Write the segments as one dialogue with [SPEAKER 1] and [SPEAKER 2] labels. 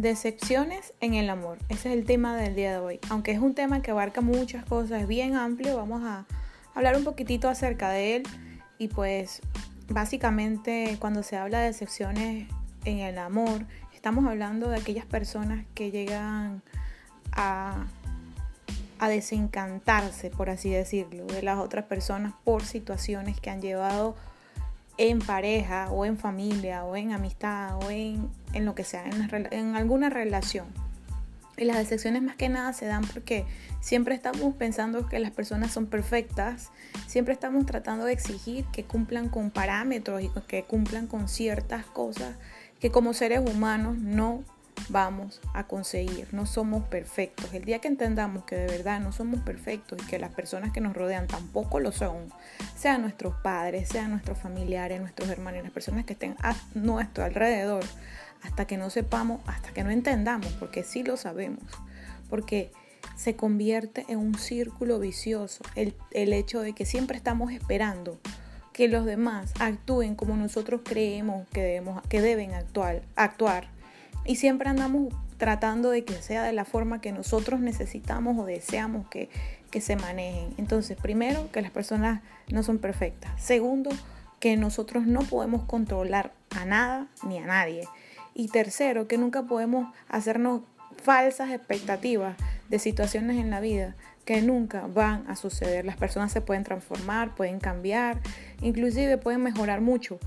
[SPEAKER 1] Decepciones en el amor. Ese es el tema del día de hoy. Aunque es un tema que abarca muchas cosas, es bien amplio, vamos a hablar un poquitito acerca de él. Y pues básicamente cuando se habla de decepciones en el amor, estamos hablando de aquellas personas que llegan a, a desencantarse, por así decirlo, de las otras personas por situaciones que han llevado en pareja o en familia o en amistad o en, en lo que sea, en, en alguna relación. Y las decepciones más que nada se dan porque siempre estamos pensando que las personas son perfectas, siempre estamos tratando de exigir que cumplan con parámetros y que cumplan con ciertas cosas que como seres humanos no vamos a conseguir. No somos perfectos. El día que entendamos que de verdad no somos perfectos y que las personas que nos rodean tampoco lo son, sean nuestros padres, sean nuestros familiares, nuestros hermanos, las personas que estén a nuestro alrededor, hasta que no sepamos, hasta que no entendamos, porque sí lo sabemos, porque se convierte en un círculo vicioso el, el hecho de que siempre estamos esperando que los demás actúen como nosotros creemos que, debemos, que deben actuar, actuar y siempre andamos tratando de que sea de la forma que nosotros necesitamos o deseamos que, que se manejen. Entonces, primero, que las personas no son perfectas. Segundo, que nosotros no podemos controlar a nada ni a nadie. Y tercero, que nunca podemos hacernos falsas expectativas de situaciones en la vida que nunca van a suceder. Las personas se pueden transformar, pueden cambiar, inclusive pueden mejorar mucho,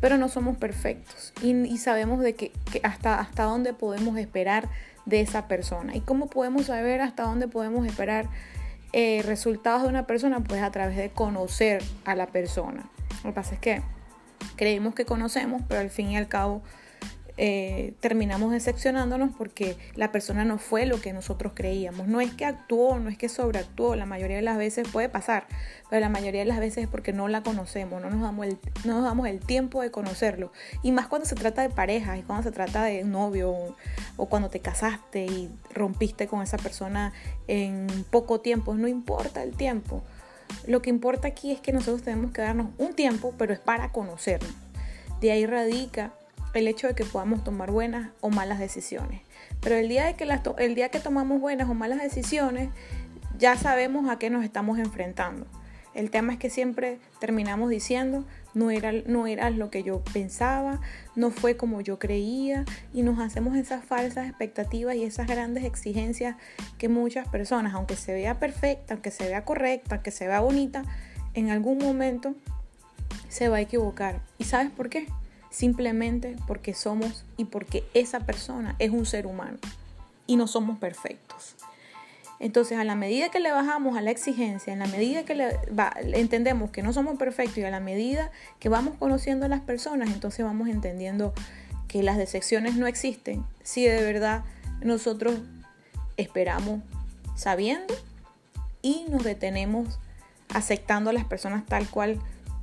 [SPEAKER 1] pero no somos perfectos y, sabemos de que, hasta, hasta dónde podemos esperar de esa persona. ¿Y cómo podemos saber hasta dónde podemos esperar eh, resultados de una persona? Pues a través de conocer a la persona. Lo que pasa es que creemos que conocemos, pero al fin y al cabo eh, terminamos decepcionándonos porque la persona no fue lo que nosotros creíamos. No es que actuó, no es que sobreactuó, la mayoría de las veces puede pasar, pero la mayoría de las veces es porque no la conocemos, no nos damos el, no nos damos el tiempo de conocerlo. Y más cuando se trata de pareja y cuando se trata de novio o, o cuando te casaste y rompiste con esa persona en poco tiempo, no importa el tiempo. Lo que importa aquí es que nosotros tenemos que darnos un tiempo, pero es para conocernos. De ahí radica el hecho de que podamos tomar buenas o malas decisiones. Pero el día, de que el día que tomamos buenas o malas decisiones, ya sabemos a qué nos estamos enfrentando. El tema es que siempre terminamos diciendo, no era, no era lo que yo pensaba, no fue como yo creía, y nos hacemos esas falsas expectativas y esas grandes exigencias que muchas personas, aunque se vea perfecta, aunque se vea correcta, aunque se vea bonita, en algún momento se va a equivocar. ¿Y sabes por qué? Simplemente porque somos y porque esa persona es un ser humano y no somos perfectos. Entonces, a la medida que le bajamos a la exigencia, en la medida que le entendemos que no somos perfectos y a la medida que vamos conociendo a las personas, entonces vamos entendiendo que las decepciones no existen si de verdad nosotros esperamos sabiendo y nos detenemos aceptando a las personas tal cual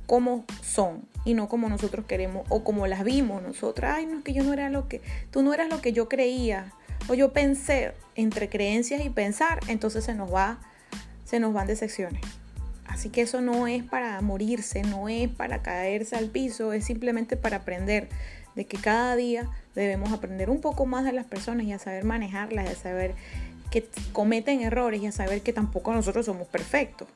[SPEAKER 1] como son y no como nosotros queremos o como las vimos nosotras. Ay, no, es que yo no era lo que, tú no eras lo que yo creía o yo pensé entre creencias y pensar, entonces se nos va, se nos van de secciones. Así que eso no es para morirse, no es para caerse al piso, es simplemente para aprender de que cada día debemos aprender un poco más de las personas y a saber manejarlas, a saber que cometen errores y a saber que tampoco nosotros somos perfectos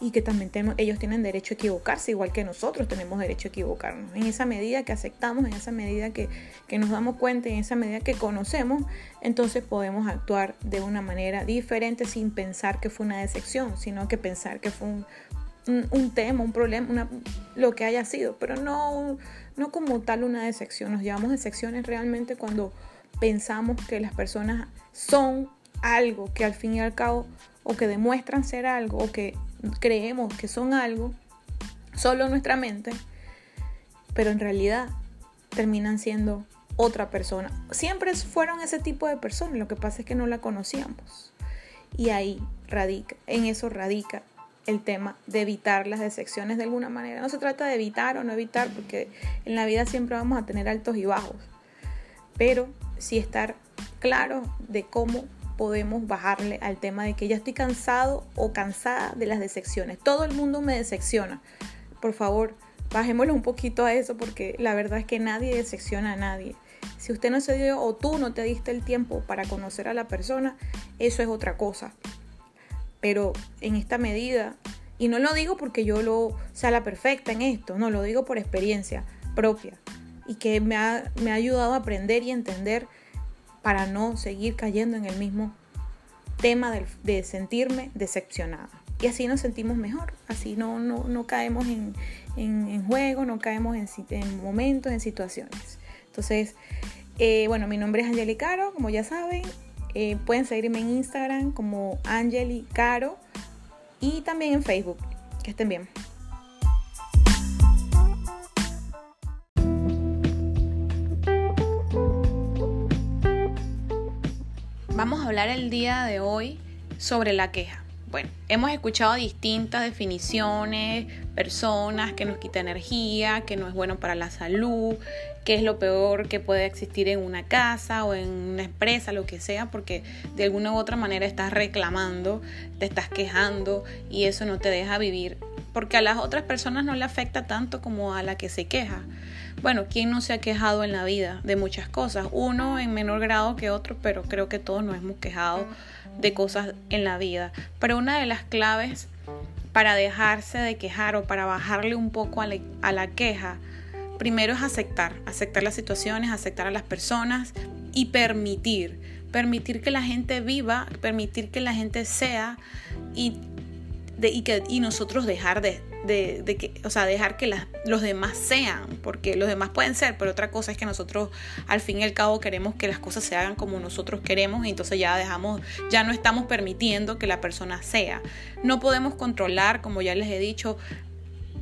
[SPEAKER 1] y que también tenemos, ellos tienen derecho a equivocarse, igual que nosotros tenemos derecho a equivocarnos. En esa medida que aceptamos, en esa medida que, nos damos cuenta, en esa medida que conocemos, entonces podemos actuar de una manera diferente sin pensar que fue una decepción, sino que pensar que fue un, un, tema, un problema, una, lo que haya sido, pero no, no como tal una decepción. Nos llevamos decepciones realmente cuando pensamos que las personas son algo que al fin y al cabo o que demuestran ser algo o que creemos que son algo, solo nuestra mente, pero en realidad terminan siendo otra persona. Siempre fueron ese tipo de personas, lo que pasa es que no la conocíamos. Y ahí radica, en eso radica el tema de evitar las decepciones de alguna manera. No se trata de evitar o no evitar, porque en la vida siempre vamos a tener altos y bajos, pero sí estar claro de cómo podemos bajarle al tema de que ya estoy cansado o cansada de las decepciones. Todo el mundo me decepciona. Por favor, bajémosle un poquito a eso porque la verdad es que nadie decepciona a nadie. Si usted no se dio o tú no te diste el tiempo para conocer a la persona, eso es otra cosa. Pero en esta medida, y no lo digo porque yo lo sea la perfecta en esto, no, lo digo por experiencia propia y que me ha, me ha ayudado a aprender y entender para no seguir cayendo en el mismo tema de, sentirme decepcionada. Y así nos sentimos mejor, así no, no, caemos en, en, juego, no caemos en, en, momentos, en situaciones. Entonces, eh, bueno, mi nombre es Angeli Caro, como ya saben. Eh, pueden seguirme en Instagram como Angeli Caro y también en Facebook. Que estén bien. Vamos a hablar el día de hoy sobre la queja. Bueno, hemos escuchado distintas definiciones, personas que nos quita energía, que no es bueno para la salud, que es lo peor que puede existir en una casa o en una empresa, lo que sea, porque de alguna u otra manera estás reclamando, te estás quejando y eso no te deja vivir, porque a las otras personas no le afecta tanto como a la que se queja. Bueno, ¿quién no se ha quejado en la vida de muchas cosas? Uno en menor grado que otro, pero creo que todos nos hemos quejado de cosas en la vida. Pero una de las claves para dejarse de quejar o para bajarle un poco a la, queja, primero es aceptar, aceptar las situaciones, aceptar a las personas y permitir, permitir que la gente viva, permitir que la gente sea y, y, que, y nosotros dejar de, de, que, o sea, dejar que los demás sean, porque los demás pueden ser, pero otra cosa es que nosotros al fin y al cabo queremos que las cosas se hagan como nosotros queremos y entonces ya dejamos, ya no estamos permitiendo que la persona sea. No podemos controlar, como ya les he dicho,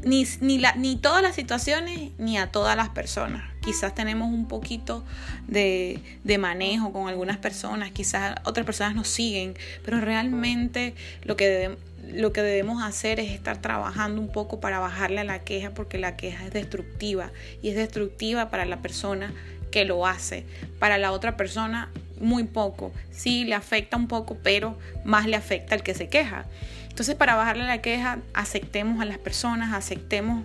[SPEAKER 1] ni, ni, todas las situaciones ni a todas las personas. Quizás tenemos un poquito de, manejo con algunas personas, quizás otras personas nos siguen, pero realmente lo que lo que debemos hacer es estar trabajando un poco para bajarle a la queja porque la queja es destructiva y es destructiva para la persona que lo hace. Para la otra persona muy poco. Sí, le afecta un poco, pero más le afecta al que se queja. Entonces, para bajarle la queja, aceptemos a las personas, aceptemos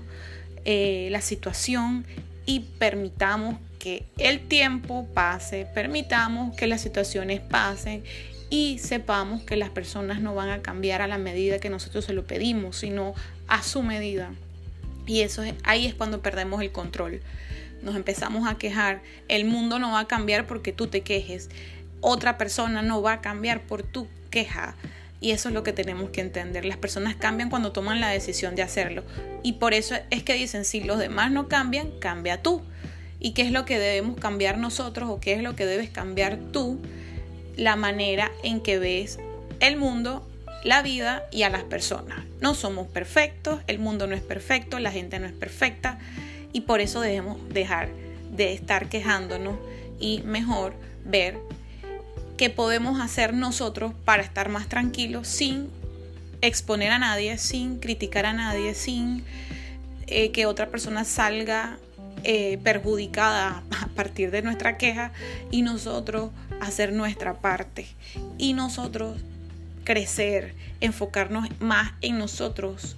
[SPEAKER 1] eh, la situación y permitamos que el tiempo pase, permitamos que las situaciones pasen y sepamos que las personas no van a cambiar a la medida que nosotros se lo pedimos, sino a su medida. Y eso es, ahí es cuando perdemos el control. Nos empezamos a quejar. El mundo no va a cambiar porque tú te quejes. Otra persona no va a cambiar por tu queja. Y eso es lo que tenemos que entender. Las personas cambian cuando toman la decisión de hacerlo. Y por eso es que dicen, si los demás no cambian, cambia tú. ¿Y qué es lo que debemos cambiar nosotros o qué es lo que debes cambiar tú? la manera en que ves el mundo, la vida y a las personas. No somos perfectos, el mundo no es perfecto, la gente no es perfecta y por eso debemos dejar de estar quejándonos y mejor ver qué podemos hacer nosotros para estar más tranquilos sin exponer a nadie, sin criticar a nadie, sin eh, que otra persona salga eh, perjudicada a partir de nuestra queja y nosotros hacer nuestra parte y nosotros crecer, enfocarnos más en nosotros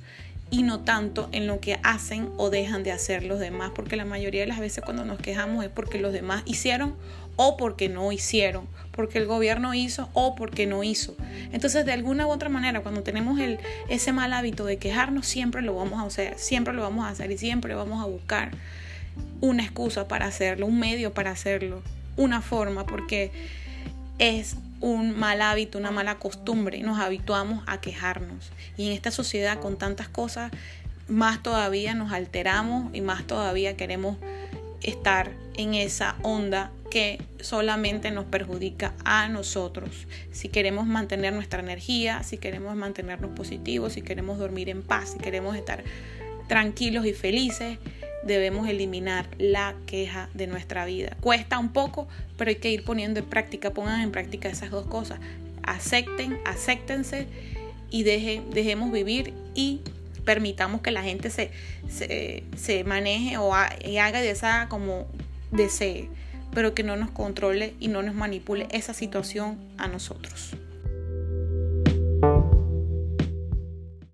[SPEAKER 1] y no tanto en lo que hacen o dejan de hacer los demás, porque la mayoría de las veces cuando nos quejamos es porque los demás hicieron o porque no hicieron, porque el gobierno hizo o porque no hizo. Entonces, de alguna u otra manera, cuando tenemos el, ese mal hábito de quejarnos, siempre lo vamos a hacer, siempre lo vamos a hacer y siempre vamos a buscar una excusa para hacerlo, un medio para hacerlo, una forma, porque es un mal hábito, una mala costumbre, nos habituamos a quejarnos. Y en esta sociedad con tantas cosas, más todavía nos alteramos y más todavía queremos estar en esa onda que solamente nos perjudica a nosotros. Si queremos mantener nuestra energía, si queremos mantenernos positivos, si queremos dormir en paz, si queremos estar tranquilos y felices, debemos eliminar la queja de nuestra vida. Cuesta un poco, pero hay que ir poniendo en práctica, pongan en práctica esas dos cosas. Acepten, acéptense y dejemos vivir y permitamos que la gente se, se, maneje o haga de esa como desee, pero que no nos controle y no nos manipule esa situación a nosotros.